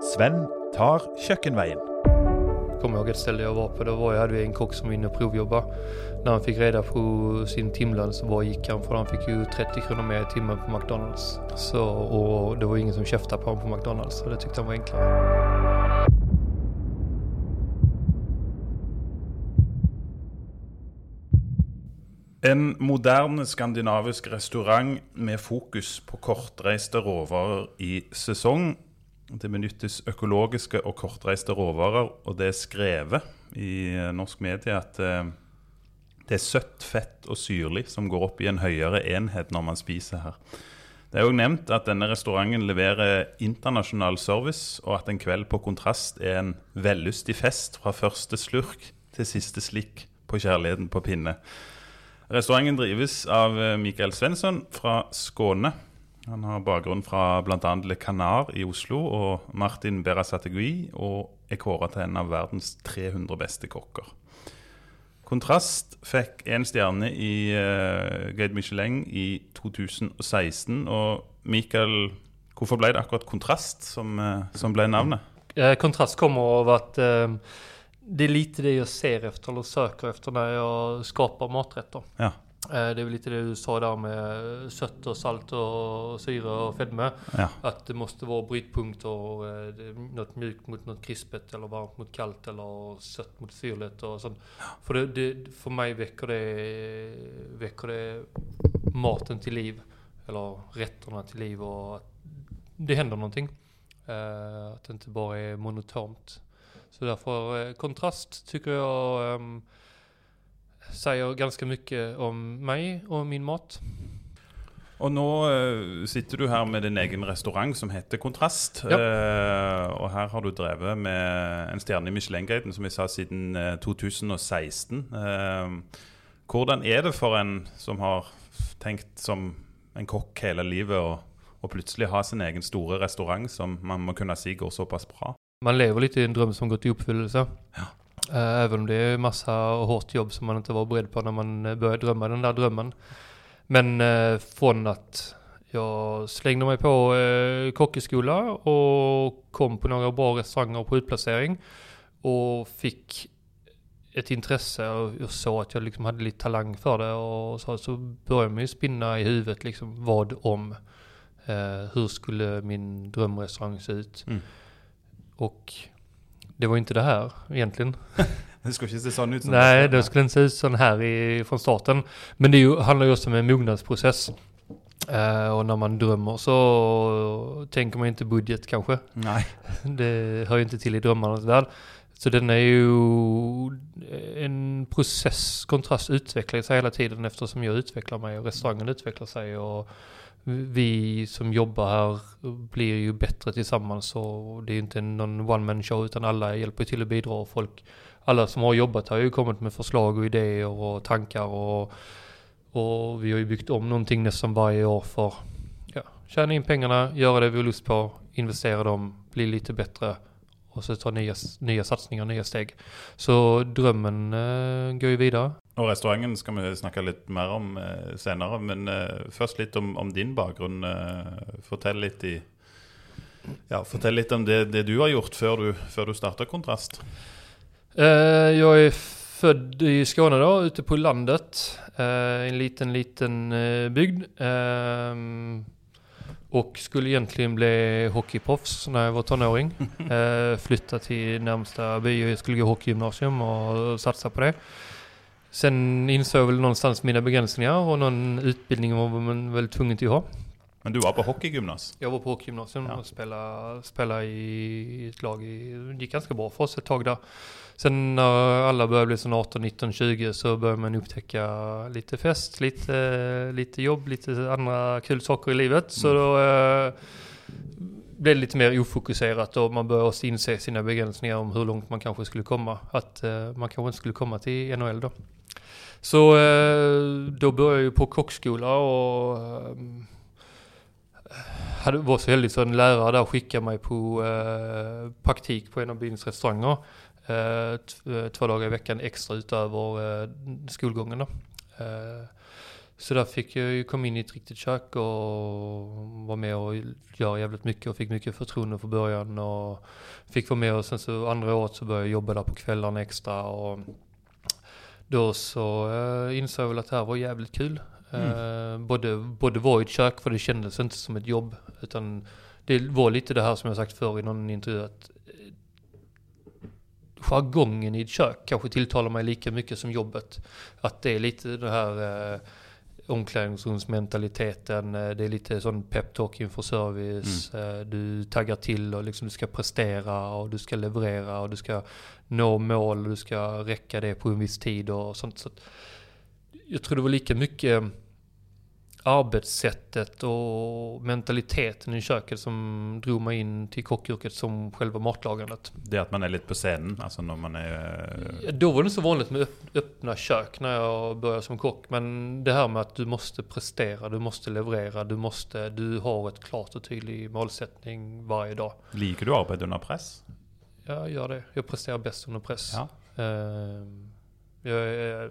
Sven tar kjøkkenveien. kommer ihåg ett ställe jag var på. Då var jag, hade vi en kock som var inne och provjobba. När han fick reda på sin timlön så bara gick han för han fick ju 30 kronor mer i timmen på McDonalds. Så, och det var ingen som käftade på honom på McDonalds så det tyckte han var enklare. En moderne skandinavisk restaurant med fokus på kortreiste råvarer i sesong. Det benyttes økologiske og kortreiste råvarer, og det er skrevet i eh, norsk medie at eh, det er søtt, fett og syrlig som går opp i en høyere enhet når man spiser her. Det er òg nevnt at denne restauranten leverer internasjonal service, og at en kveld på Kontrast er en vellystig fest fra første slurk til siste slikk på kjærligheten på pinne. Restauranten drives av eh, Mikael Svensson fra Skåne. Han har bakgrunn fra bl.a. Le Canar i Oslo og Martin Berasategui, og er kåra til en av verdens 300 beste kokker. Kontrast fikk én stjerne i uh, Guide Michelin i 2016. Og Mikael, hvorfor ble det akkurat Kontrast som, eh, som ble navnet? Eh, kontrast kommer av att eh, det är lite det jag ser efter eller söker efter när jag skapar maträtter. Ja. Eh, det är väl lite det du sa där med sött och salt och syre och fedme. ja. Att det måste vara brytpunkter, eh, det är något mjukt mot något krispet eller varmt mot kallt eller sött mot syrligt och sånt. För, det, det, för mig väcker det, väcker det maten till liv, eller rätterna till liv och att det händer någonting. Eh, att det inte bara är monotont. Så därför eh, kontrast tycker jag ehm, säger ganska mycket om mig och min mat. Og nå eh, sitter du her med din egen restaurant som heter Kontrast. Ja. Eh, og her har du drevet med en stjerne i Michelin-guiden, som vi sa, siden eh, 2016. Eh, hvordan er det for en som har tenkt som en kokk hele livet, å å plutselig ha sin egen store restaurant som man må kunne si går såpass bra? Man lever lite i en dröm som gått i uppfyllelse. Ja. Eh, Även om det är massa hårt jobb som man inte var beredd på när man eh, började drömma den där drömmen. Men eh, från att jag slängde mig på kockskola och kom på några bra restauranger på utplacering och fick ett intresse och jag såg att jag liksom hade lite talang för det och så, så började man ju spinna i huvudet liksom vad om eh, hur skulle min drömrestaurang se ut. Mm. Och det var inte det här egentligen. Det skal ikke se sånn ut. som Nej, det skulle inte se ut sån här i, från starten. Men det ju, handlar ju också om en mognadsprocess. Eh, och när man drömmer så tänker man inte budget kanske. Nei. Det hör ju inte till i drömmarnas värld. Så den är ju en process, kontrast utvecklar sig hela tiden eftersom jag utvecklar mig och restaurangen utvecklar sig och vi som jobbar här blir ju bättre tillsammans och det är ju inte någon one man show utan alla hjälper till att bidra och folk, alla som har jobbat här har ju kommit med förslag och idéer och tankar och, och vi har ju byggt om någonting nästan varje år för ja, tjäna in pengarna, göra det vi har lust på, investera dem, bli lite bättre och så ta nya, nya satsningar, nya steg. Så drömmen eh, går ju vidare. Og restauranten skal vi snakke litt mer om eh, senere. Men eh, først litt om, om din bakgrunn. Eh, litt i Ja, fortell litt om det, det du har gjort før du, du starta Kontrast. Eh, jag är född i Skåne då, ute på landet. Eh, en liten, liten bygd. Och skulle egentligen bli hockeyproffs när jag var tonåring. Eh, flytta till närmsta by och skulle gå hockeygymnasium och satsa på det. Sen insåg jag väl någonstans mina begränsningar och någon utbildning var man väl tvungen till att ha. Men du var på hockeygymnas? Jag var på hockeygymnasium Ja. och spelade, spelade i ett lag. I, det gick ganska bra för oss ett tag där. Sen när alla började bli sån 18, 19, 20 så började man upptäcka lite fest, lite, lite jobb, lite andra kul saker i livet. Så Mm. då eh, blev det lite mer ofokuserat och man började också inse sina begränsningar om hur långt man kanske skulle komma. Att eh, man kanske inte skulle komma till NHL då. Så eh, då började jag ju på kockskola och eh, hade, var så heldig så en lärare där skickade mig på eh, praktik på en av byns restauranger. Två dagar i veckan extra utöver skolgången då. Så där fick jag ju komma in i ett riktigt kök och var med och göra jävligt mycket och fick mycket förtroende från början och fick vara med och sen så andra året så började jag jobba där på kvällarna extra och då så uh, insåg jag väl att det här var jävligt kul. Mm. Uh, både, både var i ett kök för det kändes inte som ett jobb utan det var lite det här som jag sagt förr i någon intervju att jargongen i ett kök kanske tilltalar mig lika mycket som jobbet. Att det är lite det här eh, omklädningsrumsmentaliteten, eh, det är lite sån peptalk inför service, mm. Eh, du taggar till och liksom du ska prestera och du ska leverera och du ska nå mål och du ska räcka det på en viss tid och sånt. Så jag tror det var lika mycket arbetssättet och mentaliteten i köket som drog mig in till kockyrket som själva matlagandet. Det är att man är lite på scenen, alltså när man är... Då var det inte så vanligt med öppna kök när jag började som kock. Men det här med att du måste prestera, du måste leverera, du måste, du har ett klart och tydlig målsättning varje dag. Liker du arbete under press? Ja, jag gör det. Jag presterar bäst under press. Ja. Ehm, jag är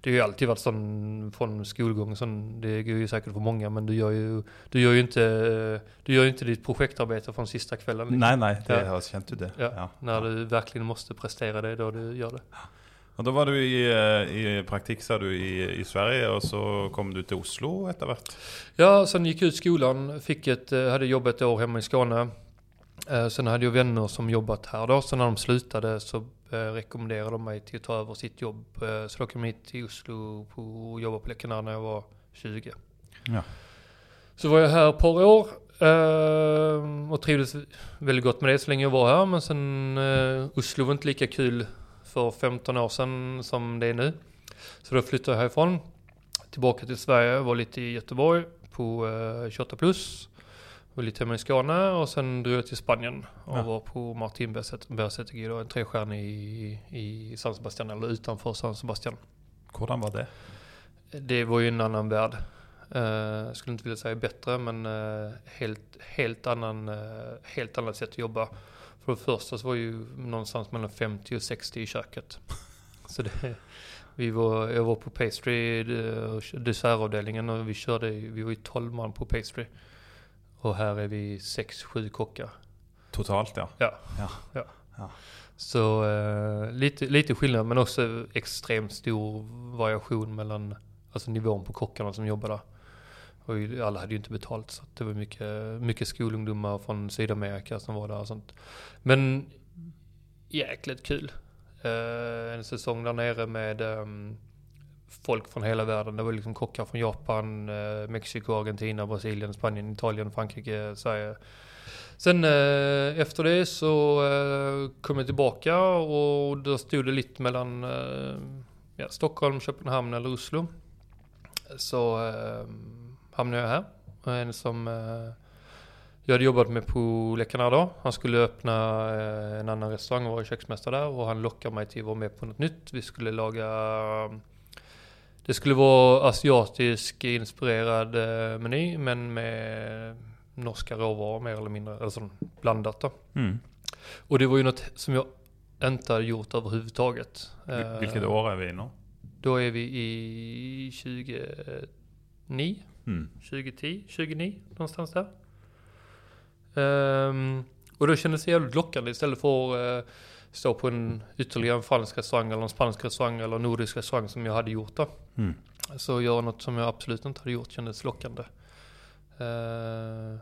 det har ju alltid varit sån från skolgång, sån, det går ju säkert för många, men du gör ju, du gör ju inte, du gör inte ditt projektarbete från sista kvällen. Liksom. Nej, nej, det ja. har känt du det. Ja, ja, när du verkligen måste prestera det, då du gör det. Och då var du i, eh, i praktik sa du i, i Sverige och så kom du till Oslo efter vart? Ja, sen gick jag ut skolan, fick ett, eh, hade jobbat ett år hemma i Skåne. Eh, sen hade jag vänner som jobbat här då, så när de slutade så rekommenderade de mig till att ta över sitt jobb. Eh, så då kom jag hit till Oslo och jobbade på Lekenar när jag var 20. Ja. Så var jag här ett par år eh, och trivdes väldigt gott med det så länge jag var här. Men sen Oslo var inte lika kul för 15 år sedan som det är nu. Så då flyttade jag härifrån tillbaka till Sverige, var lite i Göteborg på 28 plus var lite hemma i Skåne och sen drog jag till Spanien och ja. var på Martin Berzetegi, en trestjärnig i, i San Sebastian, eller utanför San Sebastian. Hurdan var det? Det var ju en annan värld. Uh, jag skulle inte vilja säga bättre, men uh, helt, helt, annan, uh, helt annat sätt att jobba. För det första så var ju någonstans mellan 50 och 60 i köket. så det, vi var, jag var på pastry, dessertavdelningen och vi körde, vi var ju 12 man på pastry. Och här är vi sex, sju kockar. Totalt ja. Ja. ja. ja. ja. Så eh, lite, lite skillnad men också extremt stor variation mellan alltså nivån på kockarna som jobbar där. Och alla hade ju inte betalt så det var mycket, mycket skolungdomar från Sydamerika som var där och sånt. Men jäkligt kul. Eh, en säsong där nere med um, folk från hela världen. Det var liksom kockar från Japan, eh, Mexiko, Argentina, Brasilien, Spanien, Italien, Frankrike, Sverige. Sen eh, efter det så eh, kom jag tillbaka och då stod det lite mellan eh, ja, Stockholm, Köpenhamn eller Oslo. Så eh, hamnade jag här. En som jag hade jobbat med på Le Canada. Han skulle öppna en annan restaurang och var köksmästare där och han lockade mig till att vara med på något nytt. Vi skulle laga det skulle vara asiatisk inspirerad eh, meny men med norska råvaror mer eller mindre, alltså blandat då. Mm. Och det var ju något som jag inte hade gjort överhuvudtaget. Vilket eh, år är vi i nu? Då är vi i 2009, mm. 2010, 2009 någonstans där. Um, och då kändes det jävligt lockande istället för uh, stå på en ytterligare en fransk restaurang eller en spansk restaurang eller en nordisk restaurang som jag hade gjort då. Mm. Så göra något som jag absolut inte hade gjort kändes lockande. Uh,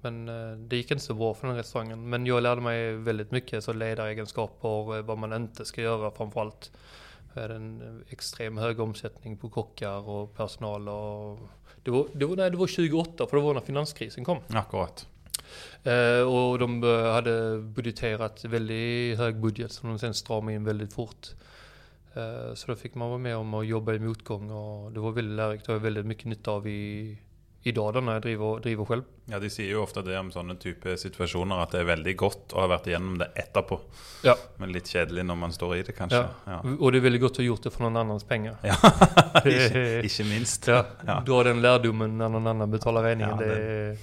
men uh, det gick inte så bra för den restaurangen. Men jag lärde mig väldigt mycket, så ledaregenskaper, vad man inte ska göra framförallt. Är en extrem hög omsättning på kockar och personal. Och det, var, det, var, nej, det var 2008, för det var när finanskrisen kom. Akkurat. Uh, och de hade budgeterat väldigt hög budget som de sen stramade in väldigt fort. Uh, så då fick man vara med om att jobba i motgång och det var väldigt lärorikt och har väldigt mycket nytta av i, idag då när jag driver, driver själv. Ja, de säger ju ofta det om sådana typer situationer att det är väldigt gott att ha varit igenom det etterpå. Ja. Men lite kedligt när man står i det kanske. Ja. ja. Och det är väldigt gott att ha gjort det för någon annans pengar. Ja, inte minst. Ja. Ja. Dra den lärdomen när någon annan betalar räkningen. Ja, det, det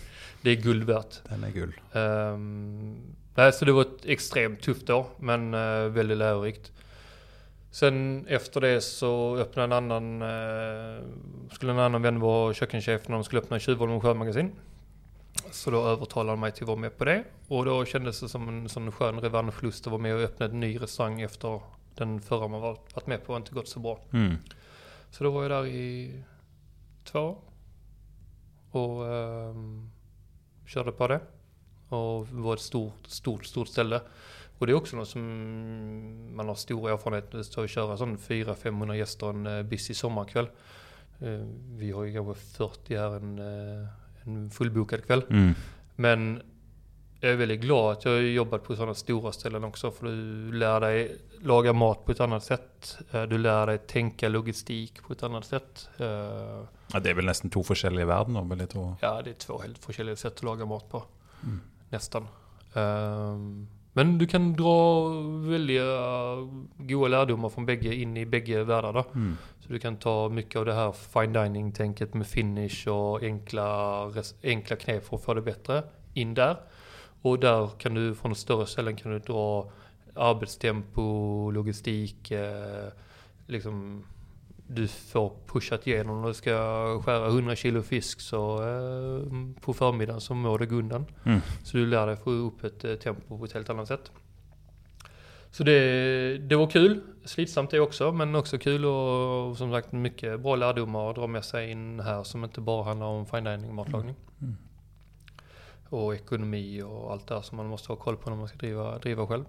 är guld värt. Den är guld. Um, nej, så det var ett extremt tufft år, men uh, väldigt lärorikt. Sen efter det så öppnade en annan, eh, skulle en annan vän vara kökkenchef när de skulle öppna Tjuvholmen sjömagasin. Så då övertalade han mig till att vara med på det. Och då kändes det som en sån skön revanschlust att vara med och öppna en ny restaurang efter den förra man varit med på och inte gått så bra. Mm. Så då var jag där i två år. Och ehm, körde på det. Och var ett stort, stort, stort ställe. Och det är också något som man har stor erfarenhet av att köra sån 400-500 gäster en uh, busy sommarkväll. Eh, vi har ju kanske 40 här en, eh, en fullbokad kväll. Mm. Men jag är väldigt glad att jag har jobbat på sådana stora ställen också. För du lär dig laga mat på ett annat sätt. Eh, Du lär dig tänka logistik på ett annat sätt. Ja, det är väl nästan två forskjellige verdener, vil jeg tro. Ja, det är två helt olika sätt att laga mat på. Mm. Nästan. Ehm, Men du kan dra väldigt goda lärdomar från bägge in i bägge världar då. Mm. Så du kan ta mycket av det här fine dining-tänket med finish och enkla, enkla knep för att få det bättre in där. Och där kan du från större ställen kan du dra arbetstempo, logistik, eh, liksom du får pushat igenom när du ska skära 100 kilo fisk så eh, på förmiddagen så mår det undan. Mm. Så du lär dig få upp ett eh, tempo på ett helt annat sätt. Så det, det var kul. Slitsamt det också, men också kul och som sagt mycket bra lärdomar att dra med sig in här som inte bara handlar om fine dining matlagning. Mm. Och ekonomi och allt det som man måste ha koll på när man ska driva, driva själv.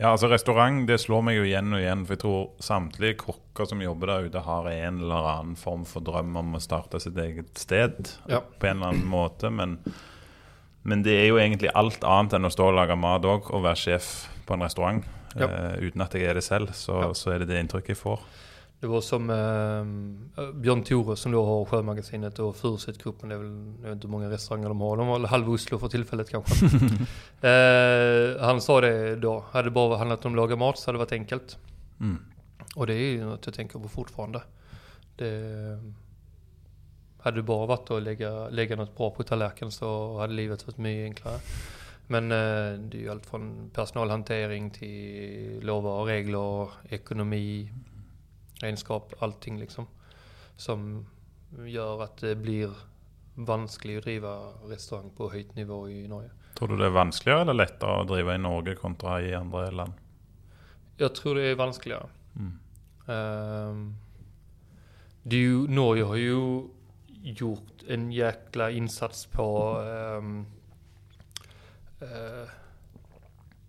Ja, altså Restaurant det slår meg jo igjen og igjen. For jeg tror samtlige kokker som jobber der ute, har en eller annen form for drøm om å starte sitt eget sted. Ja. På en eller annen måte. Men, men det er jo egentlig alt annet enn å stå og lage mat òg, og være sjef på en restaurant. Ja. Eh, uten at jeg er det selv, så, så er det det inntrykket jeg får. Det var som eh, Björn Tore som då har Sjömagasinet och Furusethgruppen. Det är väl, jag vet inte hur många restauranger de har. De har halv Oslo för tillfället kanske. eh, han sa det då. Hade det bara handlat om att laga mat så hade det varit enkelt. Mm. Och det är ju något jag tänker på fortfarande. Det, hade det bara varit att lägga, lägga något bra på tallerken så hade livet varit mycket enklare. Men eh, det är ju allt från personalhantering till lovar och regler, ekonomi, renskap, allting liksom. Som gör att det blir vanskligt att driva restaurang på höjt nivå i Norge. Tror du det er vanskeligere eller lettere å drive i Norge kontra i andre land? Jag tror det är vanskligare. Mm. Ehm, det är ju, Norge har ju gjort en jäkla insats på ehm, eh,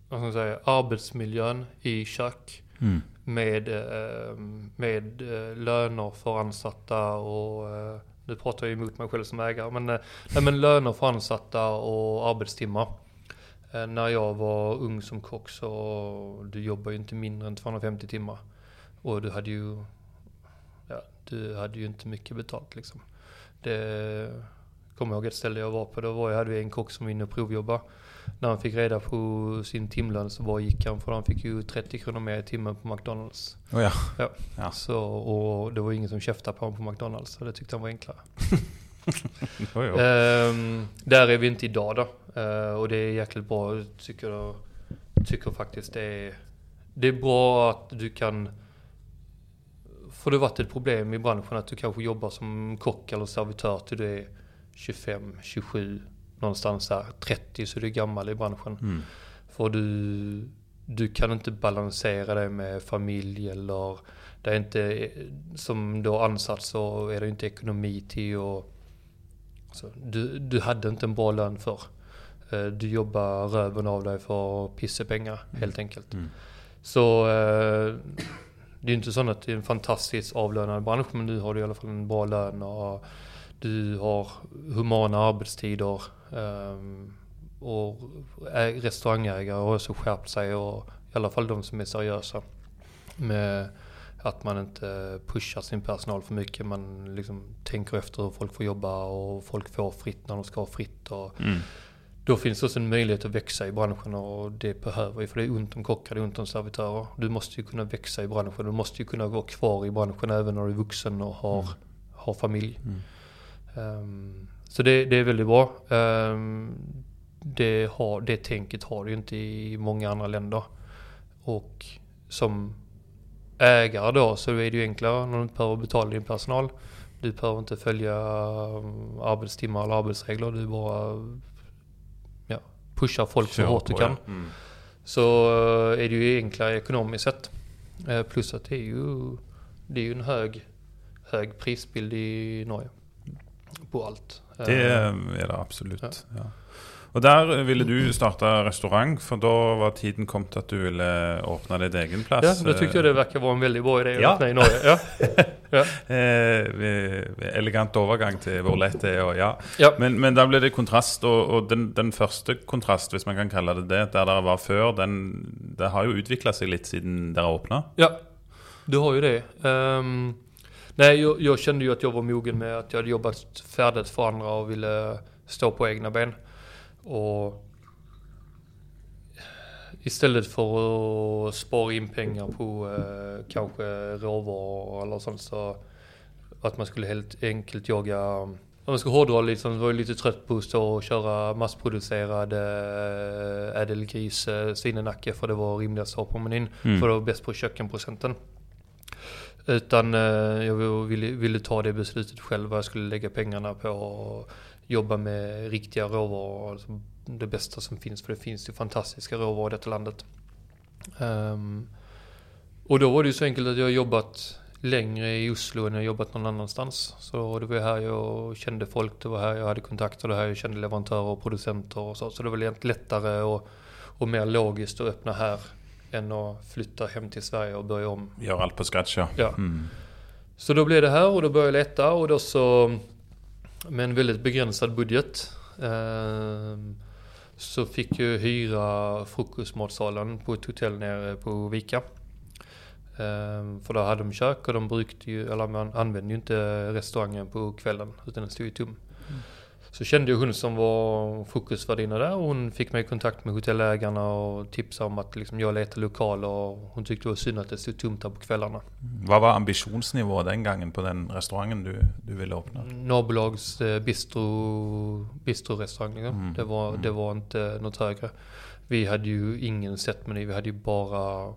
vad ska man säga, arbetsmiljön i kök. Mm. Med, eh, med eh, löner för ansatta och eh, nu pratar jag emot mig själv som ägare. Men, nej, men löner för ansatta och arbetstimmar. När jag var ung som kock så du jobbar ju inte mindre än 250 timmar. Och du hade ju, ja, du hade ju inte mycket betalt liksom. Det kommer jag ihåg ett ställe jag var på. Då var jag, hade vi en kock som var inne och provjobbade. När han fick reda på sin timlön så bara gick han för han fick ju 30 kronor mer i timmen på McDonalds. Oh, ja. Ja. Ja. Så, och det var ingen som käftade på honom på McDonalds. Så det tyckte han var enklare. Ehm, där är vi inte idag då. Eh, och det är jäkligt bra. Jag tycker, tycker faktiskt det är, det är bra att du kan... För det har varit ett problem i branschen att du kanske jobbar som kock eller servitör till du är 25, 27, någonstans där. 30 så du är gammal i branschen. Mm. För du, du kan inte balansera det med familj eller det är inte, som du har ansatt så är det inte ekonomi till och alltså, du, du hade inte en bra lön för. Du jobbar röven av dig för pissepengar helt enkelt. Mm. Så eh, det är inte så att det är en fantastiskt avlönad bransch men nu har du i alla fall en bra lön och du har humana arbetstider. Ehm, och restaurangägare har också skärpt sig och i alla fall de som är seriösa. Med att man inte pushar sin personal för mycket. Man liksom tänker efter hur folk får jobba och folk får fritt när de ska ha fritt. Och Mm. då finns det också en möjlighet att växa i branschen och det behöver vi. För det är ont om kockar, det är ont om servitörer. Du måste ju kunna växa i branschen. Du måste ju kunna vara kvar i branschen även när du är vuxen och har, Mm. har familj. Mm. Ehm, så det, det är väldigt bra. Ehm, det, har, det tänket har du ju inte i många andra länder. Och som ägare då så är det ju enklare när du inte behöver betala din personal. Du behöver inte följa um, arbetstimmar eller arbetsregler. Du bara ja, pushar folk så hårt du kan. Mm. Så eh, är det ju enklare ekonomiskt sett. Eh, Plus att det är ju, det är ju en hög, hög prisbild i Norge. På allt. Det Eh, är det absolut. Ja. Och där ville du starta restaurang, för då var tiden kommet till att du ville öppna din egen plats. Ja, då tyckte jag det verkar vara en väldigt bra idé att Ja. öppna i Norge. Ja. Ja. Eh, eh, elegant overgang til hvor lett det er. Og, ja. Ja. Men, men da ble det kontrast, og, og den, den første kontrast, hvis man kan kalle det det, der dere var før, den, det har jo utvikla seg litt siden dere åpna. Ja, du har ju det. Ehm, nej, jag, jag kände ju att jag var mogen med att jag hade jobbat färdigt för andra och ville stå på egna ben. Och istället för att spara in pengar på eh, kanske råvaror eller sånt så att man skulle helt enkelt jaga om man ska hårdra lite, så var jag lite trött på att stå och köra massproducerad äh, ädelgris äh, svinenacke för det var rimligast att ha på menyn. Mm. För det var bäst på kökkenprocenten. Utan eh, jag ville, ville ta det beslutet själv vad jag skulle lägga pengarna på och jobba med riktiga råvaror. Alltså det bästa som finns för det finns ju fantastiska råvaror i detta landet. Um, och då var det ju så enkelt att jag jobbat längre i Oslo än jag jobbat någon annanstans. Så det var här jag kände folk, det var här jag hade kontakter, det var här jag kände leverantörer och producenter och så. Så det var lättare och, och mer logiskt att öppna här än att flytta hem till Sverige och börja om. Gjør alt på scratch, ja. Ja. Mm. Så då blev det här och då började jag leta och då så med en väldigt begränsad budget ehm, så fick jag hyra frukostmatsalen på ett hotell nere på Vika. Ehm, för där hade de kök och de brukade ju, eller man använde ju inte restaurangen på kvällen utan den stod ju tom. Så kände jag hon som var frukostvärdinna där och hon fick mig i kontakt med hotellägarna och tipsade om att liksom jag letade lokaler och hon tyckte det var synd att det stod tomt där på kvällarna. Hva var ambisjonsnivået den gangen på den restauranten du, du ville åpne? nabolags eh, bistro, bistrorestaurang. Liksom. Mm. Det, var, Mm. det var inte något högre. Vi hade ju ingen setmeny, vi hade ju bara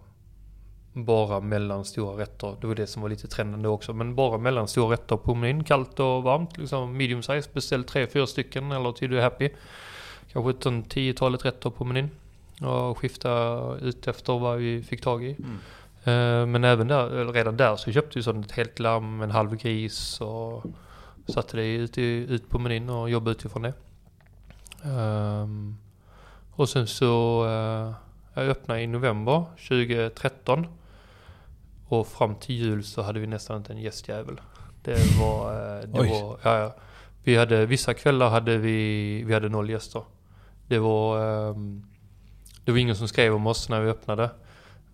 bara mellanstora rätter. Det var det som var lite trenden då också. Men bara mellanstora rätter på menyn. Kallt och varmt. Liksom medium size. Beställ tre, fyra stycken eller till du är happy. Kanske ett sånt tiotalet rätter på menyn. Och skifta ut efter vad vi fick tag i. Mm. Eh, Men även där, redan där så köpte vi sånt ett helt lamm, en halv gris och satte det ut, ut på menyn och jobbade utifrån det. Ehm, och sen så, uh, jag öppnade i november 2013. Och fram till jul så hade vi nästan inte en gästjävel. Det var, eh, det Oj. var ja, ja. Vi hade, vissa kvällar hade vi, vi hade noll gäster. Det var, ehm, det var ingen som skrev om oss när vi öppnade.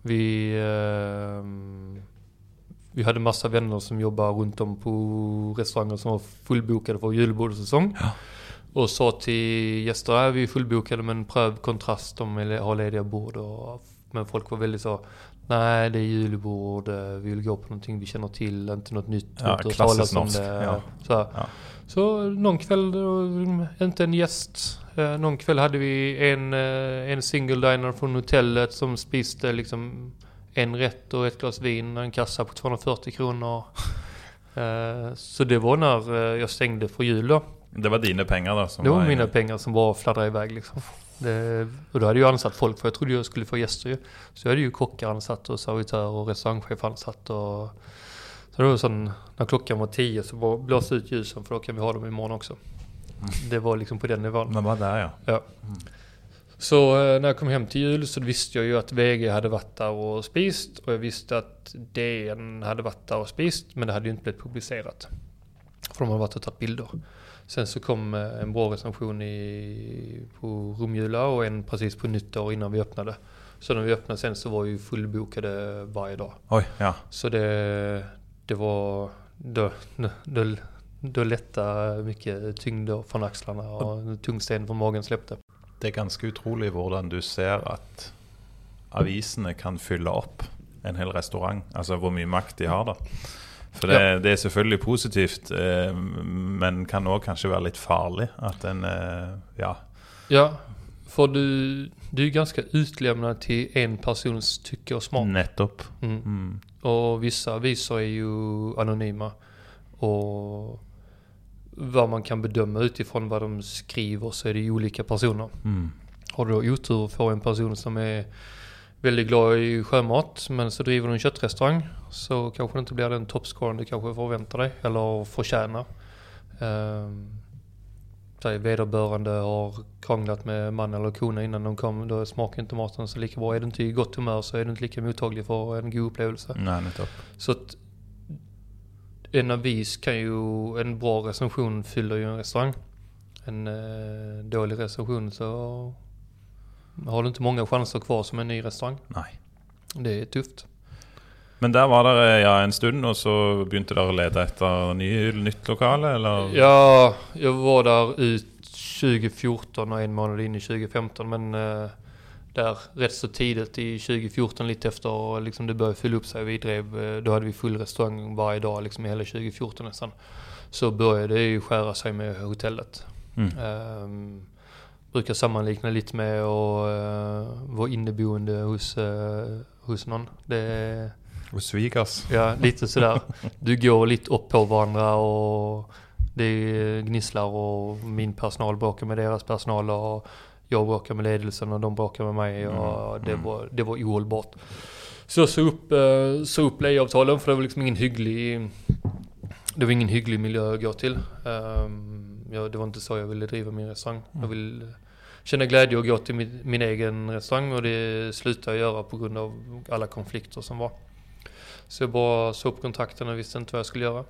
Vi, ehm, vi hade massa vänner som jobbar runt om på restauranger som var fullbokade för julbordssäsong. Ja. Och sa till gäster, "Ja, vi är fullbokade men pröv kontrast om vi har lediga bord. Och, men folk var väldigt så, nej det är julbord, eh, vi vill gå på någonting vi känner till, inte något nytt. Ja, klassiskt norskt, det." ja. Så. Ja. så någon kväll, då, inte en gäst. Eh, Någon kväll hade vi en, eh, en single diner från hotellet som spiste liksom en rätt och ett glas vin, en kassa på 240 kronor. Så det var när jag stängde för jul då. Det var dine penger, da? Som Det var i- mina pengar som bara fladdrade iväg liksom. Det, och då hade jag ansatt folk för jag trodde jag skulle få gäster ju. Så jag hade ju kockar ansatt och servitör och restaurangchef ansatt och... Så det var sån, när klockan var tio så bara blås ut ljusen för då kan vi ha dem imorgon också. Det var liksom på den nivån. Men var der, ja. Så eh, när jag kom hem till jul så visste jag ju att VG hade varit där och spist och jag visste att DN hade varit där och spist men det hade ju inte blivit publicerat. För de hade varit och tagit bilder. Sen så kom eh, en bra recension i, på Romjula och en precis på nyttår innan vi öppnade. Så när vi öppnade sen så var vi fullbokade varje dag. Oi, ja. Så det, det var... Då, då, då lättade mycket tyngd från axlarna och tung sten från magen släppte. Det er ganske utrolig hvordan du ser at avisene kan fylle opp en hel restaurant. Altså hvor mye makt de har, da. For det, det er selvfølgelig positivt, eh, men kan òg kanskje være litt farlig. At en eh, Ja. Ja, För du, du är ganska utlämnad till en persons tycke och smak. Nettopp. Mm. Mm. Och vissa visor är ju anonyma. Och vad man kan bedöma utifrån vad de skriver så är det olika personer. Mm. Har du då otur och får en person som är väldigt glad i sjömat men så driver du en köttrestaurang så kanske det inte blir den toppscoren du kanske förväntar dig eller förtjänar. Säg vederbörande har krånglat med man eller kona innan de kom, då smakar inte maten så lika bra. Är du inte i gott humör så är du inte lika mottaglig för en god upplevelse. Nej, nettopp. Så att en avis kan ju, en bra recension fyller ju en restaurang. En eh, dålig recension så har du inte många chanser kvar som en ny restaurang. Nej. Det är tufft. Men der var dere ja, en stund, og så begynte dere å lete etter ny, nytt lokale, eller? Ja, jag var där ut 2014 och en månad in i 2015 men eh, där rätt så tidigt i 2014 lite efter liksom det började fylla upp sig. Vi drev, eh, då hade vi full restaurang varje dag liksom i hela 2014 nästan. Så började det ju skära sig med hotellet. Mm. Um, brukar sammanlikna lite med att uh, vara inneboende hos, uh, hos någon. Det Og svigers. ja, lite sådär. Du går lite upp på varandra och det gnisslar och min personal bråkar med deras personal och jag bråkar med ledelsen och de bråkar med mig och Mm, det, mm. var, det var ohållbart. Så jag sa upp, uh, sa upp lejeavtalen för det var liksom ingen hygglig det var ingen hygglig miljö att gå till. Um, ja, det var inte så jag ville driva min restaurang. Jag ville känna glädje och gå till min, min egen restaurang och det slutade jag göra på grund av alla konflikter som var. Så jag bara såg på kontakten och visste inte vad jag skulle göra.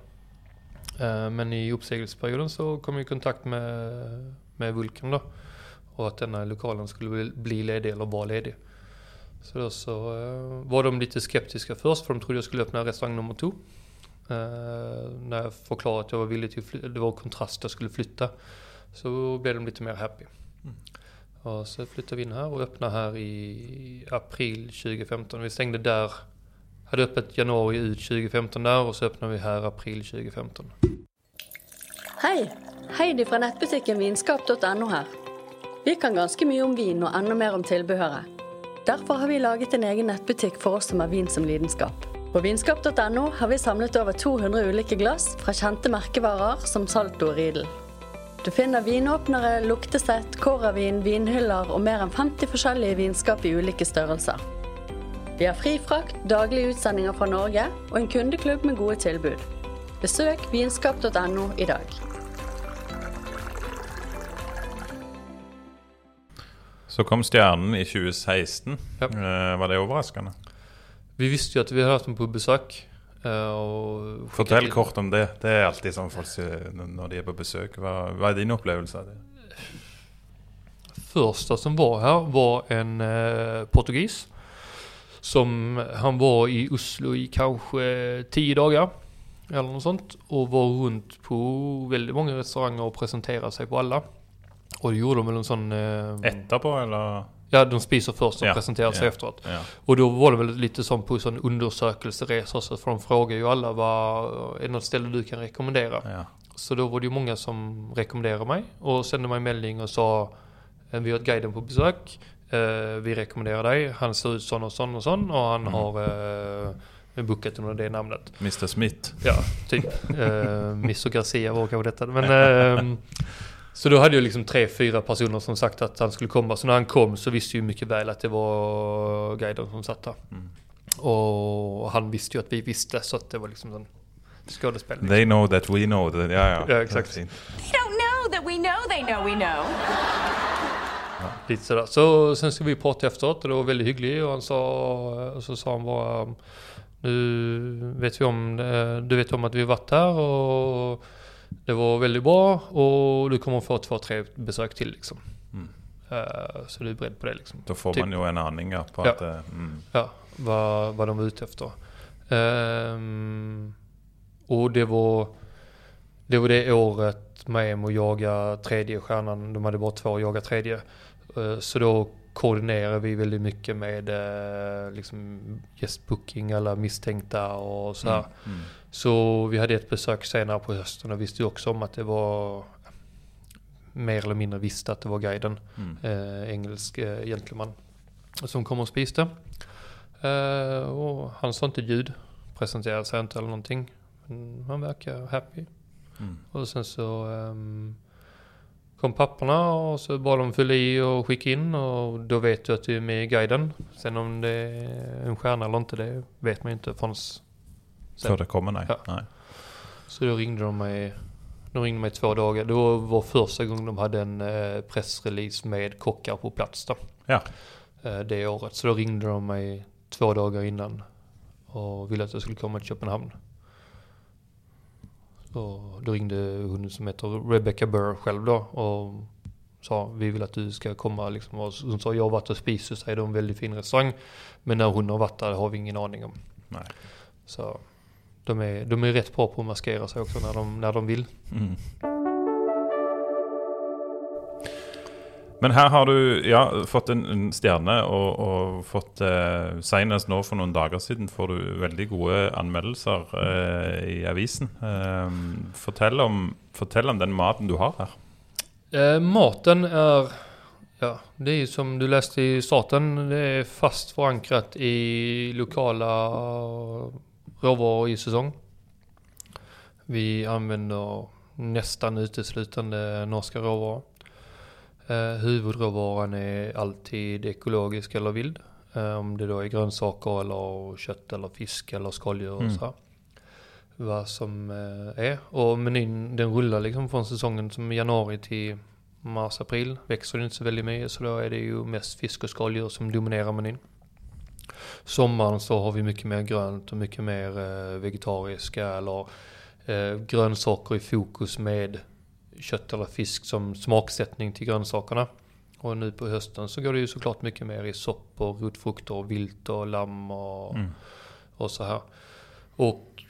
Eh, men i uppsägelseperioden så kom jag i kontakt med, med Vulkan då. Och att denna lokalen skulle bli- ledig eller vara ledig. Så då så eh, var de lite skeptiska först för de trodde jag skulle öppna restaurang nummer två. Eh, när jag förklarade att jag var villig till att flytta, det var kontrast jag skulle flytta. Så blev de lite mer happy. Mm. Och så flyttade vi in här och öppnade här i april 2015. Vi stängde där, hade öppet januari ut 2015 där och så öppnade vi här april 2015. Hej! Heidi från nettbutikken vinskap.no här. Vi kan ganska mycket om vin och ännu mer om tillbehör. Därför har vi laget en egen nätbutik för oss som har vin som lidenskap. På vinskap.no har vi samlat över 200 olika glass från kända märkesvaror som Salto och Riedel. Du finner vinåpnere, luktesett, kåravin, vinhyller og mer enn 50 forskjellige vinskap i ulike størrelser. Vi har fri frakt, daglige utsendinger fra Norge og en kundeklubb med gode tilbud. Besøk vinskap.no i dag. Så kom stjernen i 2016. Ja. Eh, var det overraskende? Vi visste ju att vi hade haft dem på besök. Eh, Och Fortell kort om det. Det er alltid sånn folk sier når de er på besøk. Hva, hva er din opplevelse av det? Första som var här var en eh, portugis. Som, han var i Oslo i kanske tio dagar. Eller något sånt. Och var runt på väldigt många restauranger och presenterade sig på alla. Och det gjorde de väl en sån... Eh, Etterpå, eller? Ja, de spiser först och Ja, presenterar sig ja. efteråt. Ja. Och då var det väl lite som på sån undersökelseresa. Så för de frågar ju alla vad, är det något ställe du kan rekommendera? ja. Så då var det ju många som rekommenderade mig och sände mig en melding och sa eh, Vi har ett guiden på besök. eh, Vi rekommenderar dig. Han ser ut sån och sån och sån och han Mm. har eh, bokat under det namnet. Mr Smith. Ja, typ. Eh, Miss och Garcia var kanske detta. Men, ehm, så då hade jag liksom tre, fyra personer som sagt att han skulle komma. Så när han kom så visste jag ju mycket väl att det var guiden som satt där. Mm. Och han visste ju att vi visste så att det var liksom en skådespel. liksom. They know that we know. That, ja, ja. Ja, exakt. They don't know that we know they know we know. Lite sådär. Så sen ska vi prata efteråt och det var väldigt hyggligt och han sa, och så sa han bara Nu vet vi om, eh, du vet om att vi har varit här och det var väldigt bra och du kommer få två, tre besök till liksom. Mm. Eh, Så du är beredd på det liksom. Da får Typ. man jo en aning på Ja. at eh, mm. Ja, vad, vad de var ute efter. Ehm, och det var, det var det året med att jaga tredje stjärnan. De hade bara två att jaga tredje. Eh, så då koordinerade vi väldigt mycket med eh, liksom gästbooking, alla misstänkta och så här. Mm. Mm. Så vi hade ett besök senare på hösten och visste ju också om att det var mer eller mindre visste att det var guiden. Mm. Eh, engelsk eh, gentleman. Som kom och spiste. Eh, och han sa inte ljud. Presenterade sig inte eller någonting. Men han verkar happy. Mm. Och sen så ehm, kom papporna och så bad de fylla i och skicka in och då vet du att du är med i guiden. Sen om det är en stjärna eller inte det vet man ju inte förrän Så det kommer, nej. Ja. nej. Så då ringde de mig, de ringde mig två dagar. Det var var första gången de hade en eh, pressrelease med kockar på plats då. Ja. Eh, det året. Så då ringde de mig två dagar innan och ville att jag skulle komma till Köpenhamn. Så då ringde hon som heter Rebecca Burr själv då och sa vi vill att du ska komma liksom. Och hon sa jag har varit och spist hos dig, det är en väldigt fin restaurang. Men när hon har varit där har vi ingen aning om. Nej. Så de är, de är rätt bra på att maskera sig också när de, när de vill. Mm. Men her har du ja, fått en, en stjerne, og, og fått eh, senest nå for noen dager siden får du veldig gode anmeldelser eh, i avisen. Eh, fortell, om, fortell om den maten du har her. Eh, maten är, ja, det är som du läste i starten, det är fast förankrat i lokala råvaror i säsong. Vi använder nästan uteslutande norska råvaror. Eh, huvudråvaran är alltid ekologisk eller vild. Eh, om det då är grönsaker eller kött eller fisk eller skaldjur och Mm. så. här. Vad som eh, är. Och menyn den rullar liksom från säsongen som januari till mars, april. Växer det inte så väldigt mycket så då är det ju mest fisk och skaldjur som dominerar menyn. Sommaren så har vi mycket mer grönt och mycket mer eh, vegetariska eller eh, grönsaker i fokus med kött eller fisk som smaksättning till grönsakerna. Och nu på hösten så går det ju såklart mycket mer i soppor, rotfrukter, och vilt och lamm och, Mm. och så här. Och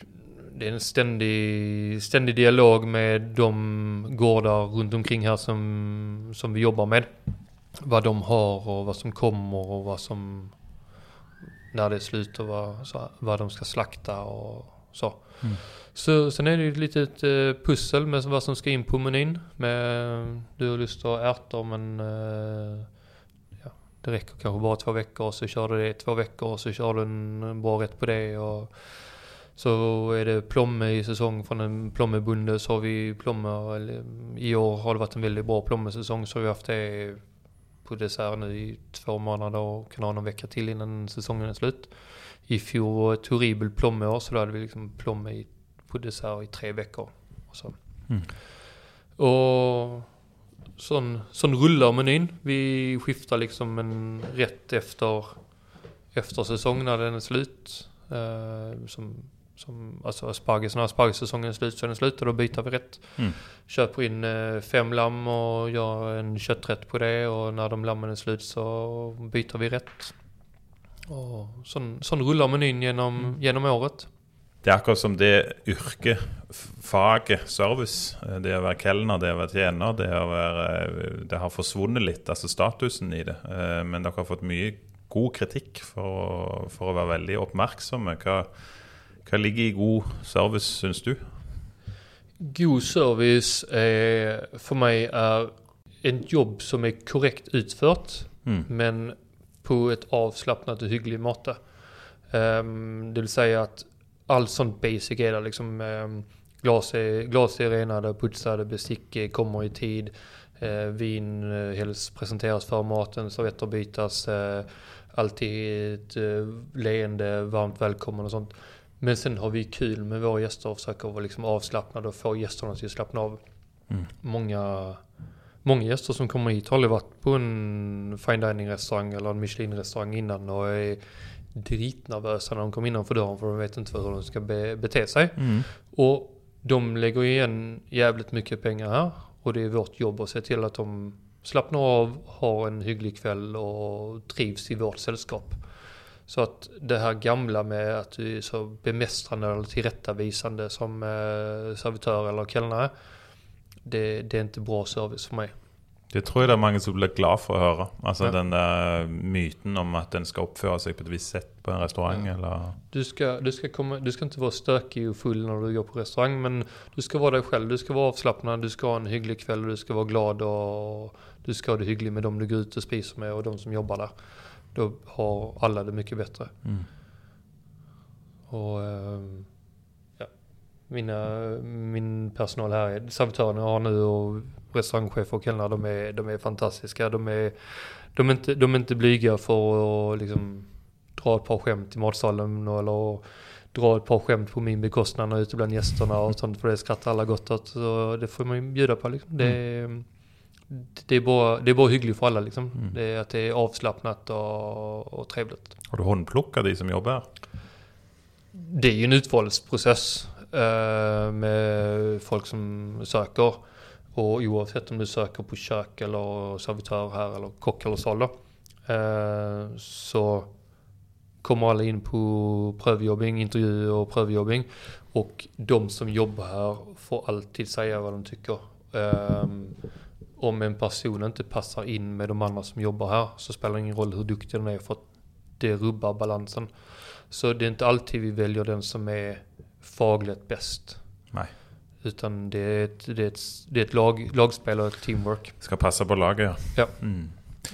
det är en ständig, ständig dialog med de gårdar runt omkring här som, som vi jobbar med. Vad de har och vad som kommer och vad som, när det är slut och vad, så, vad de ska slakta och så. Mm. Så sen är det ju ett litet eh, pussel med vad som ska in på menyn. Med, du har lust att ärtor men eh, ja, det räcker kanske bara två veckor så kör du det i två veckor och så kör du en, bra rätt på det. Och så är det plomme i säsong från en plommebonde så har vi plomme, eller, i år har det varit en väldigt bra plommesäsong så har vi haft det på dessert nu i två månader och kan ha någon vecka till innan säsongen är slut. I fjol var ett horribelt plommeår så då hade vi liksom plomme i, på dessert i tre veckor. Och, så. Mm. och sån, sån rullar menyn. Vi skiftar liksom en rätt efter, efter säsong när den är slut. Eh, som, som, alltså asparges, när aspargessäsongen är slut så är den slut och då byter vi rätt. Mm. Köper in eh, fem lamm och gör en kötträtt på det och när de lammen är slut så byter vi rätt. Och sån, sån rullar menyn genom, genom året. Det er akkurat som det yrket, f- faget, service, det å være kelner, det å være tjener, det, å være, eh, det har forsvunnet litt, altså statusen i det. Eh, Men dere har fått mye god kritikk for, å- for å være veldig oppmerksomme. Hva, hva ligger i god service, syns du? God service är, för mig är ett jobb som är korrekt utfört Mm. men på ett avslappnat och hyggligt mått. Um, det vill säga att allt sånt basic är där liksom. Um, glas, är, glas är renade, putsade, bestick kommer i tid. Uh, vin uh, helst presenteras för maten, servetter bytas. Uh, alltid ett uh, leende, varmt välkommen och sånt. Men sen har vi kul med våra gäster och försöker vara liksom avslappnade och få gästerna till att slappna av. Mm. Många, många gäster som kommer hit har aldrig varit på en fine dining restaurang eller en Michelin restaurang innan och är dritnervösa när de kommer innanför dörren för de vet inte hur de ska be, bete sig. Mm. Och de lägger igen jävligt mycket pengar här och det är vårt jobb att se till att de slappnar av, har en hygglig kväll och trivs i vårt sällskap. Så att det här gamla med att du är så bemästrande eller tillrättavisande som eh, servitör eller kelnare. Det, det är inte bra service för mig. Det tror jeg det er mange som blir glad for å høre. Altså Ja. Den der myten om at en skal oppføre seg på et visst sett på en restaurant. eller... Du ska, du, ska komma, du ska inte vara stökig och full när du går på restaurang men du ska vara dig själv. Du ska vara avslappnad, du ska ha en hygglig kväll, du ska vara glad och du ska ha det hyggligt med dem du går ut och spiser med och de som jobbar där. Då har alla det mycket bättre. Mm. Och ja, mina, min personal här, är- servitörerna jag har nu och restaurangchefer och kelnare, de är, de är fantastiska. De är, de, är inte, de är inte blyga för att liksom dra ett par skämt i matsalen eller dra ett par skämt på min bekostnad är ute bland gästerna och sånt för det skrattar alla gott åt. Så det får man ju bjuda på liksom. Det, är- det, är bara, det är bara hyggligt för alla liksom. Mm. Det är att det är avslappnat och, och trevligt. Har du håndplukka de som jobber her? Det är ju en utvalsprocess Eh, med folk som söker. Och oavsett om du söker på kök eller servitör här eller kock eller sal då, eh, så kommer alla in på prövjobbing, intervju och prövjobbing. Och de som jobbar här får alltid säga vad de tycker. Eh, om en person inte passar in med de andra som jobbar här så spelar det ingen roll hur duktig den är för att det rubbar balansen. Så det är inte alltid vi väljer den som är fagligt bäst. Nej. Utan det är ett, det är ett, det är ett lag, lagspel och ett teamwork. Skal passe på laget, ja. Ja. Mm.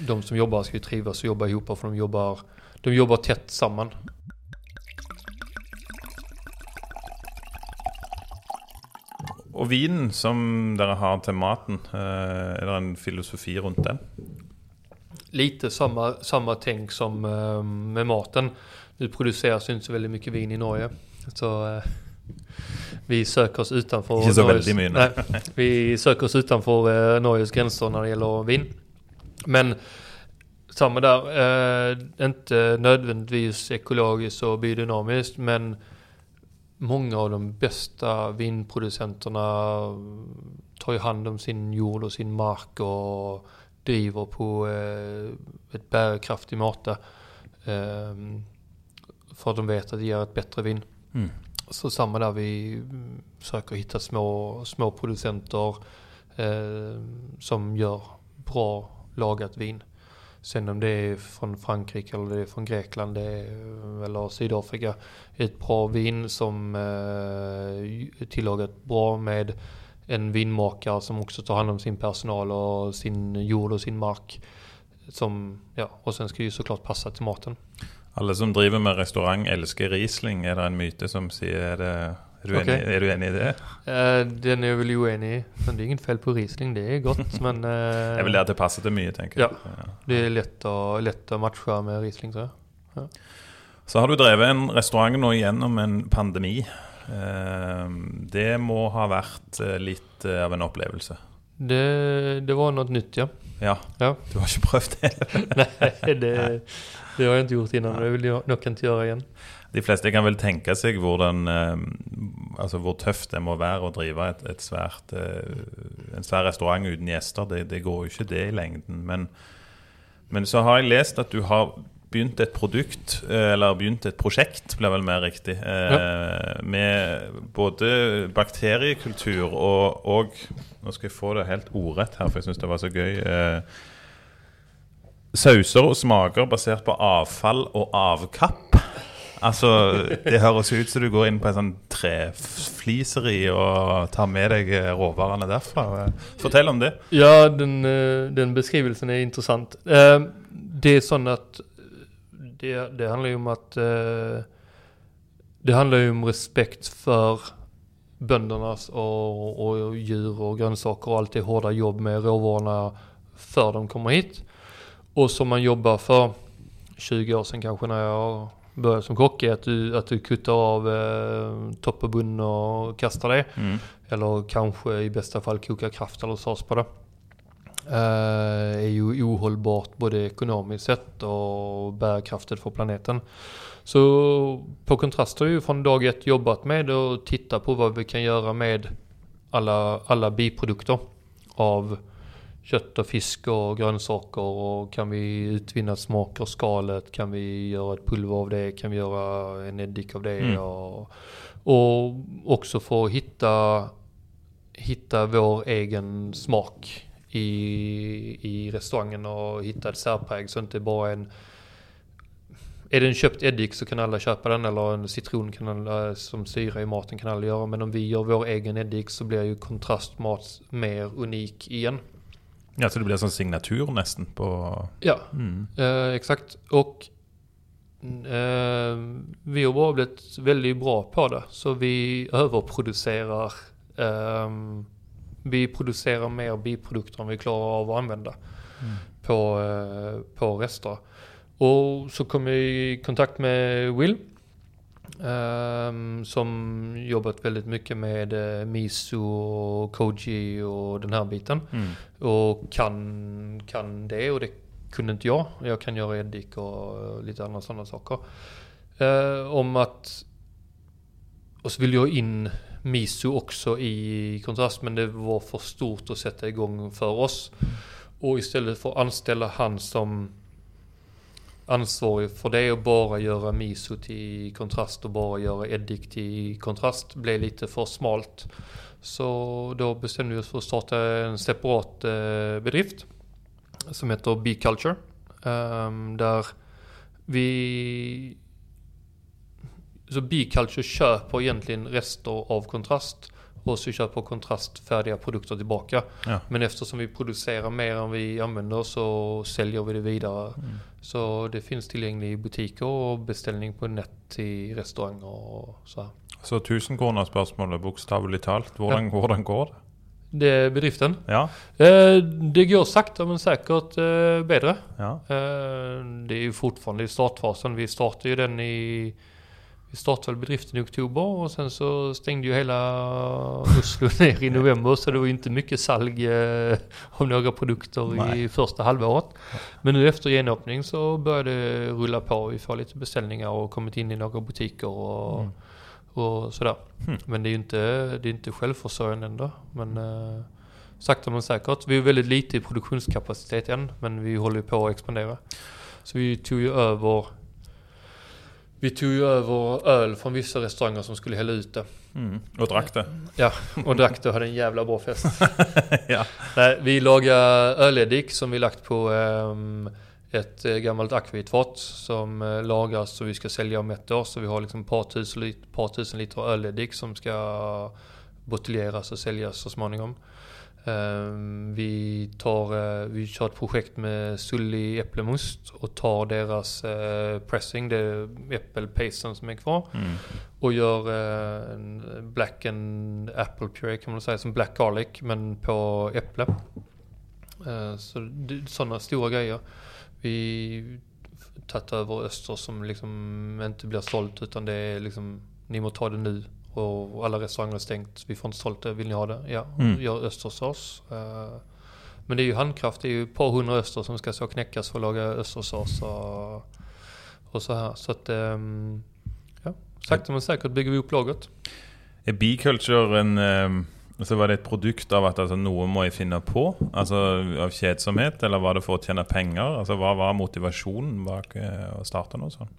De som jobbar ska ju trivas och jobba ihop för de jobbar, de jobbar tätt samman. Og vinen som dere har til maten, eh, er det en filosofi rundt den? Lite samma, samma tänk som eh, med maten. Nu produceras ju inte så väldigt mycket vin i Norge. Så eh, vi söker oss utanför Norges, nej, Vi söker oss utanför eh, Norges gränser när det gäller vin. Men samma där, eh, inte nödvändigtvis ekologiskt och biodynamiskt men många av de bästa vinproducenterna tar ju hand om sin jord och sin mark och driver på eh, ett bärkraftig mata. Eh, för att de vet att det ger ett bättre vin. Mm. Så samma där, vi försöker hitta små, små producenter eh, som gör bra lagat vin. Sen om det är från Frankrike eller det är från Grekland det är, eller Sydafrika. Ett bra vin som eh, är tillagat bra med en vinmakare som också tar hand om sin personal och sin jord och sin mark. Som, ja, och sen ska det ju såklart passa till maten. Alle som driver med restaurant, elsker Riesling. Er det en myte som sier er, det, er, du, Ok. enig, er du enig i det? Eh, den är jag väl oenig i. Men det är inget fel på Riesling, det är gott. men eh, Det er vel det passer til mye, tenker jeg. Ja. det är lätt att, lätt att matcha med Riesling tror jag. Så har du drevet en restaurant nå gjennom en pandemi. Eh, Det må ha vært eh, litt eh, av en opplevelse. Det, det var något nytt ja. Ja, Ja. du har ikke prøvd det? Nej, det, det har jag inte gjort innan och det vill jag nog inte göra igen. De fleste kan vel tenke seg hvordan, eh, altså hvor tøft det må være å drive et, et svært, eh, en svær restaurant uten gjester. Det, det går jo ikke det i lengden. Men, men så har jeg lest at du har begynt et produkt, eh, eller begynt et prosjekt, blir vel mer riktig, eh, med både bakteriekultur og, og Nå skal jeg få det helt ordrett her, for jeg syns det var så gøy. Eh, sauser og smaker basert på avfall og avkapp. Altså, Det høres ut som du går inn på en sånn trefliseri og tar med deg eh, råvarene derfra. Fortell om det. Ja, den, eh, den beskrivelsen är intressant. Eh, Det är sånt att det, det handlar ju om att eh, det handlar ju om respekt för böndernas och, och djur och grönsaker och allt det hårda jobb med råvarorna för de kommer hit. Och som man jobbar för 20 år sedan kanske när jag började som kock är att du, att du kuttar av eh, topp och bunn och kastar det. Mm. Eller kanske i bästa fall koka kraft eller sås på det. Eh, är ju ohållbart både ekonomiskt sett och bärkraftigt för planeten. Så på kontrast har vi ju från dag ett jobbat med att titta på vad vi kan göra med alla, alla biprodukter av kött och fisk och grönsaker. Och kan vi utvinna smak ur skalet, kan vi göra ett pulver av det, kan vi göra en eddik av det? Mm. och, och också få hitta, hitta vår egen smak i, i restaurangen och hitta ett särpräg så inte bara en är det en köpt eddik så kan alla köpa den eller en citron kan alla, som syra i maten kan alla göra. Men om vi gör vår egen eddik så blir ju kontrastmat mer unik igen. Ja, så det blir som signatur nästan på... Ja, Mm. eh, exakt. Och eh, vi har bara blivit väldigt bra på det. Så vi överproducerar. ehm, vi producerar mer biprodukter än vi klarar av att använda på, eh, på rester. Och så kom jag i kontakt med Will. ehm, som jobbat väldigt mycket med eh, miso och koji och den här biten. Mm. Och kan, kan det och det kunde inte jag. Jag kan göra eddik och lite andra sådana saker. Eh, om att... Och så vill jag in miso också i kontrast men det var för stort att sätta igång för oss. Och istället för att anställa han som ansvarig för det och bara göra miso till kontrast och bara göra eddik till kontrast blev lite för smalt. Så då bestämde vi oss för att starta en separat eh, bedrift som heter B-Culture. Ehm, där vi... Så B-Culture köper egentligen rester av kontrast och så köper kontrast färdiga produkter tillbaka. Ja. Men eftersom vi producerar mer än vi använder så säljer vi det vidare. Så det finns tillgängligt i butiker och beställning på nät till restauranger och så här. Så 1000 kronor spørsmålet, bokstavelig talt. Hvordan, hvordan går det? Det är bedriften. Ja, Eh, det går sakta men säkert eh, bättre. ja. Eh, det är ju fortfarande i startfasen. Vi startade ju den i... Vi startade bedriften i oktober och sen så stängde ju hela Oslo ner i november så det var ju inte mycket salg eh, av några produkter Nej. i första halvåret. Men nu efter genöppning så började det rulla på. Vi får lite beställningar och kommit in i några butiker och, Mm. och sådär. Hmm. Men det är ju inte, det är inte självförsörjande ändå. Men eh, sakta men säkert. Vi är väldigt lite i produktionskapacitet än, men vi håller ju på att expandera. Så vi tog ju över vi tog ju över öl från vissa restauranger som skulle hälla ut det. Mm. Och drack det? Ja, och drack det och hade en jävla bra fest. ja. Nej, vi lagar öleddik som vi lagt på ehm, ett eh, gammalt akvavitfat som eh, lagras så vi ska sälja om ett år. Så vi har liksom ett par tusen, lit, par tusen liter öleddik som ska buteljeras och säljas så småningom. Ehm, vi, tar, eh, vi kör ett projekt med Sully äppelmust och tar deras eh, pressing, det är äppelpasten som är kvar. Mm. Och gör eh, en black and apple puree kan man säga, som black garlic men på äpple. Eh, så sådana stora grejer. Vi tagit över Öster som liksom inte blir sålt utan det är liksom, ni må ta det nu. Och alla restauranger är stängt, vi får inte sålt det, vill ni ha det? Ja, Mm. gör östersås. Eh, men det är ju handkraft, det är ju ett par hundra öster som ska så knäckas för att laga östersås och, och så här. Så att, ehm, ja, sakta men säkert bygger vi upp laget. Er biculture en eh, altså Var det et produkt av at altså, noe må jeg finne på? Altså Av kjedsomhet, eller var det for å tjene penger? Altså Hva var motivasjonen bak eh, å starte noe sånt?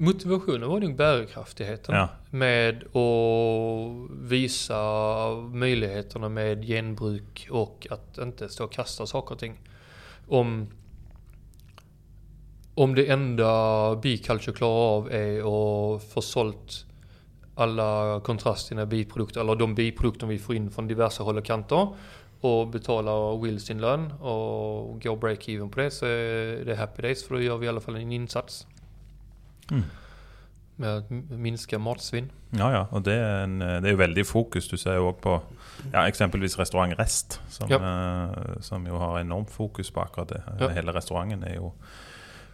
Motivationen var nog bärkraftigheten. Ja. Med att visa möjligheterna med genbruk och att inte stå och kasta saker och ting. Om, om det enda Biculture klarar av är att få sålt alla kontrasterna biprodukter, eller de biprodukter vi får in från diverse håll och kanter och betala Will sin lön och gå break-even på det så är det happy days för då gör vi i alla fall en insats. Mm. Med att minska matsvinn. Ja, ja. Og det er, en, eh, det jo veldig fokus. Du ser jo òg på ja, eksempelvis restaurant Rest, som, eh, som jo har enormt fokus på akkurat det. Ja. Hele restauranten er jo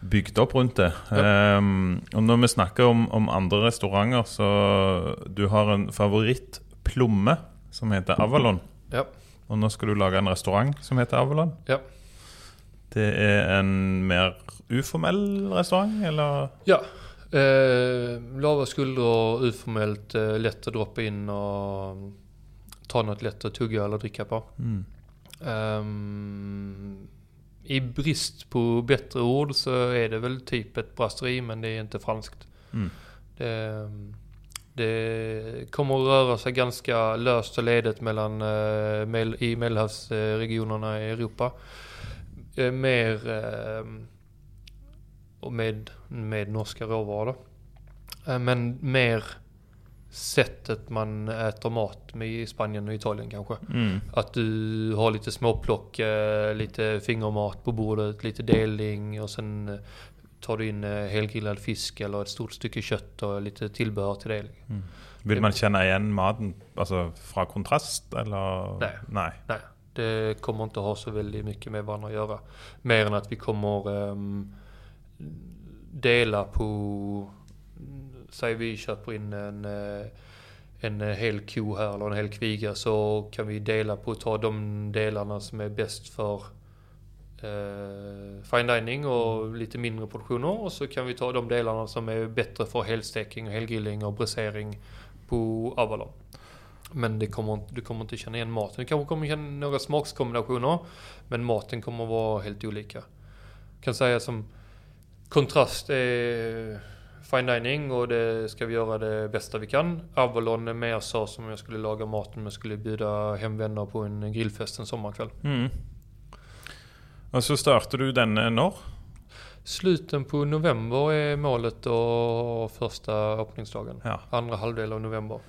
bygd opp rundt det. Ehm, og når vi snakker om, om andre restauranter, så Du har en favorittplomme som heter Avalon. Ja. Og nå skal du lage en restaurant som heter Avalon. Ja. Det er en mer uformell restaurant, eller? Ja. Eh, lava skuldror, uformellt, eh, lätt att droppa in och ta något lätt att tugga eller dricka på. Mm. Ehm, I brist på bättre ord så är det väl typ ett brasserie men det är inte franskt. Mm. Det, Det kommer att röra sig ganska löst och ledigt mellan, eh, i medelhavsregionerna i Europa. Eh, mer eh, och med, med norska råvaror. Eh, men mer sättet man äter mat med i Spanien och Italien kanske. Mm. Att du har lite småplock, eh, lite fingermat på bordet, lite delning och sen eh, tar du in helgrillad fisk eller ett stort stycke kött och lite tillbehör till det. Vil man kjenne igjen maten altså, fra kontrast, eller? Nej. Nei. Nej, det kommer inte ha så väldigt mycket med varandra att göra. Mer än att vi kommer ehm, dela på, säg vi köper in en, eh, en hel ko här eller en hel kviga så kan vi dela på att ta de delarna som är bäst för eh, fine dining och lite mindre portioner och så kan vi ta de delarna som är bättre för helsteking och helgrillning och bräsering på Avalon. Men det kommer, du kommer inte känna igen maten. Du kanske kommer känna några smakskombinationer. Men maten kommer vara helt olika. Kan säga som kontrast är fine dining och det ska vi göra det bästa vi kan. Avalon är mer så som jag skulle laga maten men skulle bjuda hem vänner på en grillfest en sommarkväll. Mm. Og så starter du denne når? Sluten på november är målet och första öppningsdagen. Ja. Andra halvdel av november.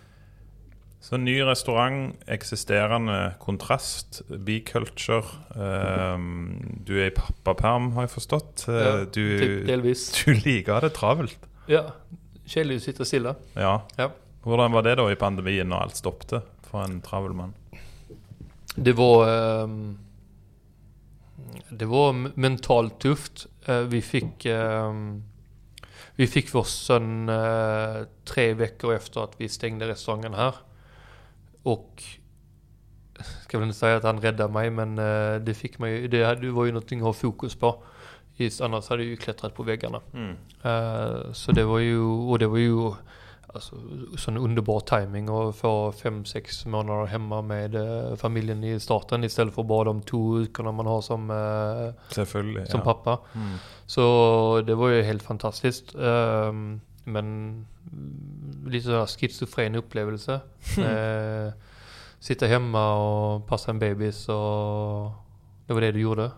Så ny restaurant, eksisterende kontrast, biculture. ehm, du er i pappaperm, har jeg forstått. Eh, Ja, du, Typ delvis. du liker å det travelt. Ja, Kjell sitter stilla. Ja. Ja. Hvordan var det da i pandemien når alt stoppet for en travel mann? Det var ehm, Det var mentalt tufft. Eh, vi fick ehm, Vi fick vår son eh, tre veckor efter att vi stängde restaurangen här. Och ska väl inte säga att han räddade mig men eh, det fick ju- det, var ju någonting att ha fokus på. Just, annars hade jag ju klättrat på väggarna. Mm. Eh, så det var ju, och det var ju alltså, sån underbar timing att få fem, sex månader hemma med eh, familjen i starten istället för bara de två veckorna man har som, Selvfølgelig. som ja. pappa. Mm. Så det var ju helt fantastiskt. Ehm, men mm, lite sådär schizofren upplevelse. Eh, sitta hemma och passa en bebis och det var det du gjorde.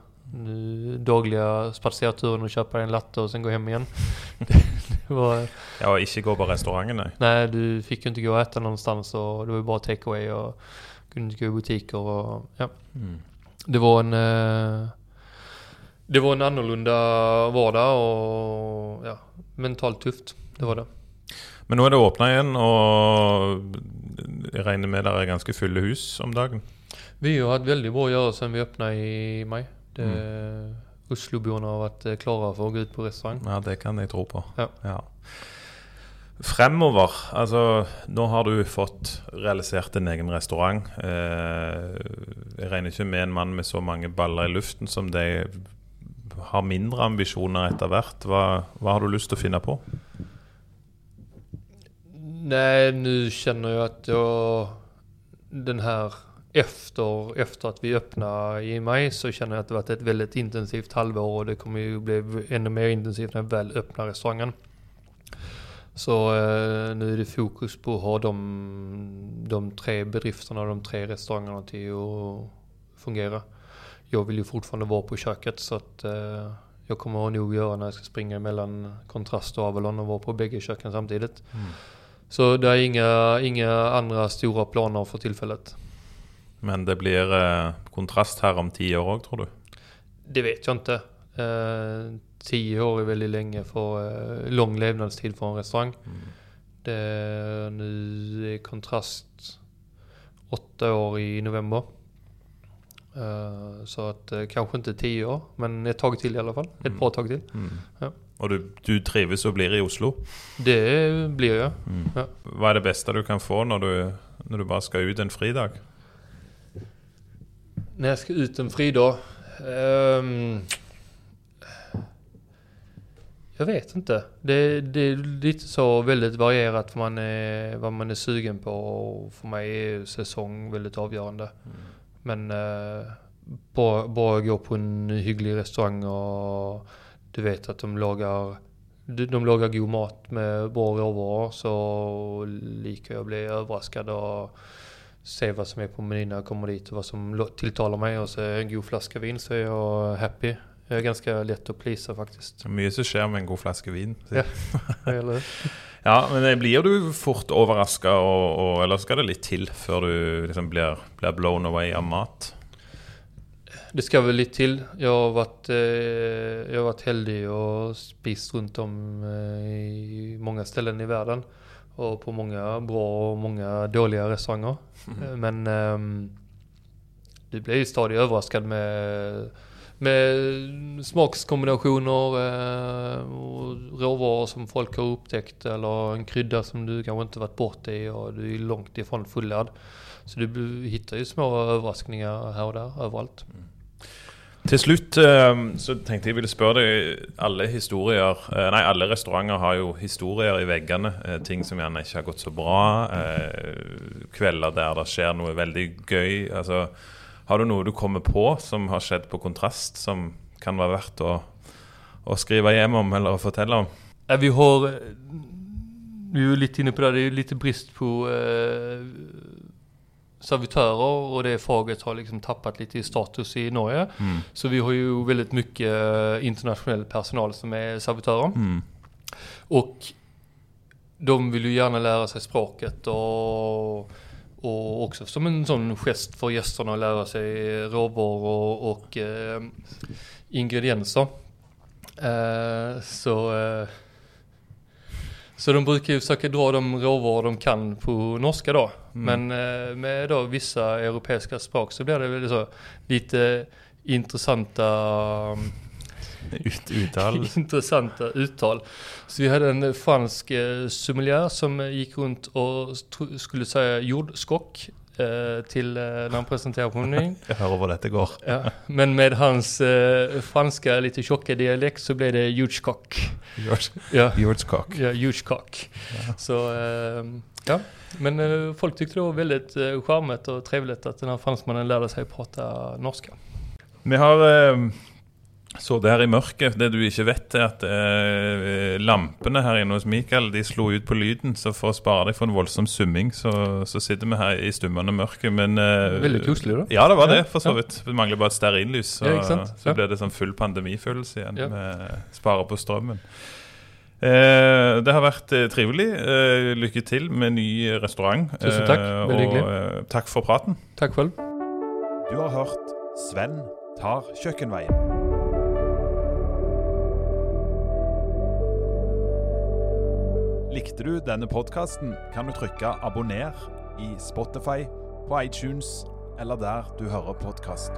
Dagliga spatserturen och köpa en latte och sen gå hem igen. det, det var, Ja, ikke gå på restauranten, nei. nej, du fick ju inte gå och äta någonstans och det var ju bara take away och kunde inte gå i butiker och ja. Mm. Det var en eh, Det var en annorlunda vardag och ja, mentalt tufft. Det var det. Men nå er det åpna igjen, og jeg regner med dere er ganske fulle hus om dagen? Vi har haft väldigt bra att göra sen vi öppnade i maj. Det, Osloborna har varit eh, klara för att gå ut på restaurang. Ja, det kan jeg tro på. Ja. Fremover, altså Nå har du fått realisert din egen restaurant. Eh, jeg regner ikke med en mann med så mange baller i luften som deg har mindre ambisjoner etter hvert. Hva, hva har du lyst til å finne på? Nej, nu känner jag att jag den här efter, efter att vi öppnade i maj så känner jag att det varit ett väldigt intensivt halvår och det kommer ju bli ännu mer intensivt när vi väl öppnar restaurangen. Så eh, nu är det fokus på att ha de, de tre bedrifterna, de tre restaurangerna till att fungera. Jag vill ju fortfarande vara på köket så att eh, jag kommer nog göra när jag ska springa mellan Kontrast och Avalon och vara på bägge köken samtidigt. Mm. Så det är inga, inga andra stora planer för tillfället. Men det blir eh, kontrast her om ti år tror du? Det vet jag inte. Eh, tio år är väldigt länge för eh, lång levnadstid för en restaurang. Det, nu är kontrast åtta år i november. Så att kanske inte tio år, men ett tag till i alla fall. Ett bra tag till. Ja. Og du, du trives og blir i Oslo? Det blir jag. Ja. Hva er det beste du kan få når du, når du bare skal ut en fridag? När jag ska ut en fridag? Ehm, jag vet inte. Det, det är lite så väldigt varierat vad man är, vad man är sugen på. Och för mig är säsong väldigt avgörande. Men eh, bara, bara gå på en hygglig restaurang och du vet att de lagar de, lagar god mat med bra råvaror så liker jag att bli överraskad och se vad som är på menyn när jag kommer dit och vad som tilltalar mig. Och så är en god flaska vin så är jag happy. Jag är ganska lätt att plisa faktiskt. Mye som skjer med en god flaske vin. Ja. Eller? Ja, men blir du fort overraska, og, og, eller skal det litt til før du liksom blir, blir blown away av mat? Det ska väl lite till. Jag har varit, eh, jag har varit heldig och spist runt om eh, i många ställen i världen. Och på många bra och många dåliga restauranger. Eh, Men ehm, du blir ju stadigt överraskad med, med smakskombinationer eh, och råvaror som folk har upptäckt eller en krydda som du kanske inte varit borta i och du är långt ifrån fullärd. Så du hittar ju små överraskningar här och där, överallt. Til slutt ehm, så tenkte jeg ville spørre deg Alle historier eh, Nei, alle restauranter har jo historier i veggene. Eh, ting som gjerne ikke har gått så bra. Eh, Kvelder der det skjer noe veldig gøy. Altså, har du noe du kommer på som har skjedd på kontrast, som kan være verdt å, å skrive hjem om eller å fortelle om? Ja, vi har, vi är ju lite inne på det, det är ju lite brist på eh, servitörer och det faget har liksom tappat lite i status i Norge. Mm. Så vi har ju väldigt mycket eh, internationell personal som är servitörer. Mm. Och de vill ju gärna lära sig språket och, och också som en sån gest för gästerna att lära sig råvaror och, och eh, ingredienser. Eh, så, eh, så de brukar ju försöka dra de råvaror de kan på norska då. Men eh, med då vissa europeiska språk så blir det väl så lite intressanta Ut, uttal. intressanta uttal. Så vi hade en fransk eh, sommelier som gick runt och skulle säga jordskock till eh, när han presenterade på menyn. Jeg hører hvor dette går. Ja. Men med hans eh, franska lite tjocka dialekt så blev det jordskock. Ja, Hjortskak. ja. Så eh, ja, men eh, folk tyckte det var väldigt eh, charmigt och trevligt att den här fransmannen lärde sig prata norska. Vi har sittet her i mørket. Det du ikke vet, er at eh, lampene her inne hos Mikael de slo ut på lyden. Så for å spare deg for en voldsom summing, så, så sitter vi her i stummende mørke. Men eh, Veldig koselig, da. Ja, det var det, for så vidt. Det mangler bare et stearinlys, så, Ja, så ble det sånn full pandemifølelse igjen. Ja. Med spare på strømmen. Eh, det har vært eh, trivelig. Eh, lykke til med ny restaurant. Tusen takk. Eh, Veldig og hyggelig. eh, takk for praten. Tack själv. Du har hørt Sven tar kjøkkenveien. Likte du denne podkasten, kan du trykke 'abonner' i Spotify, på iTunes eller der du hører podkast.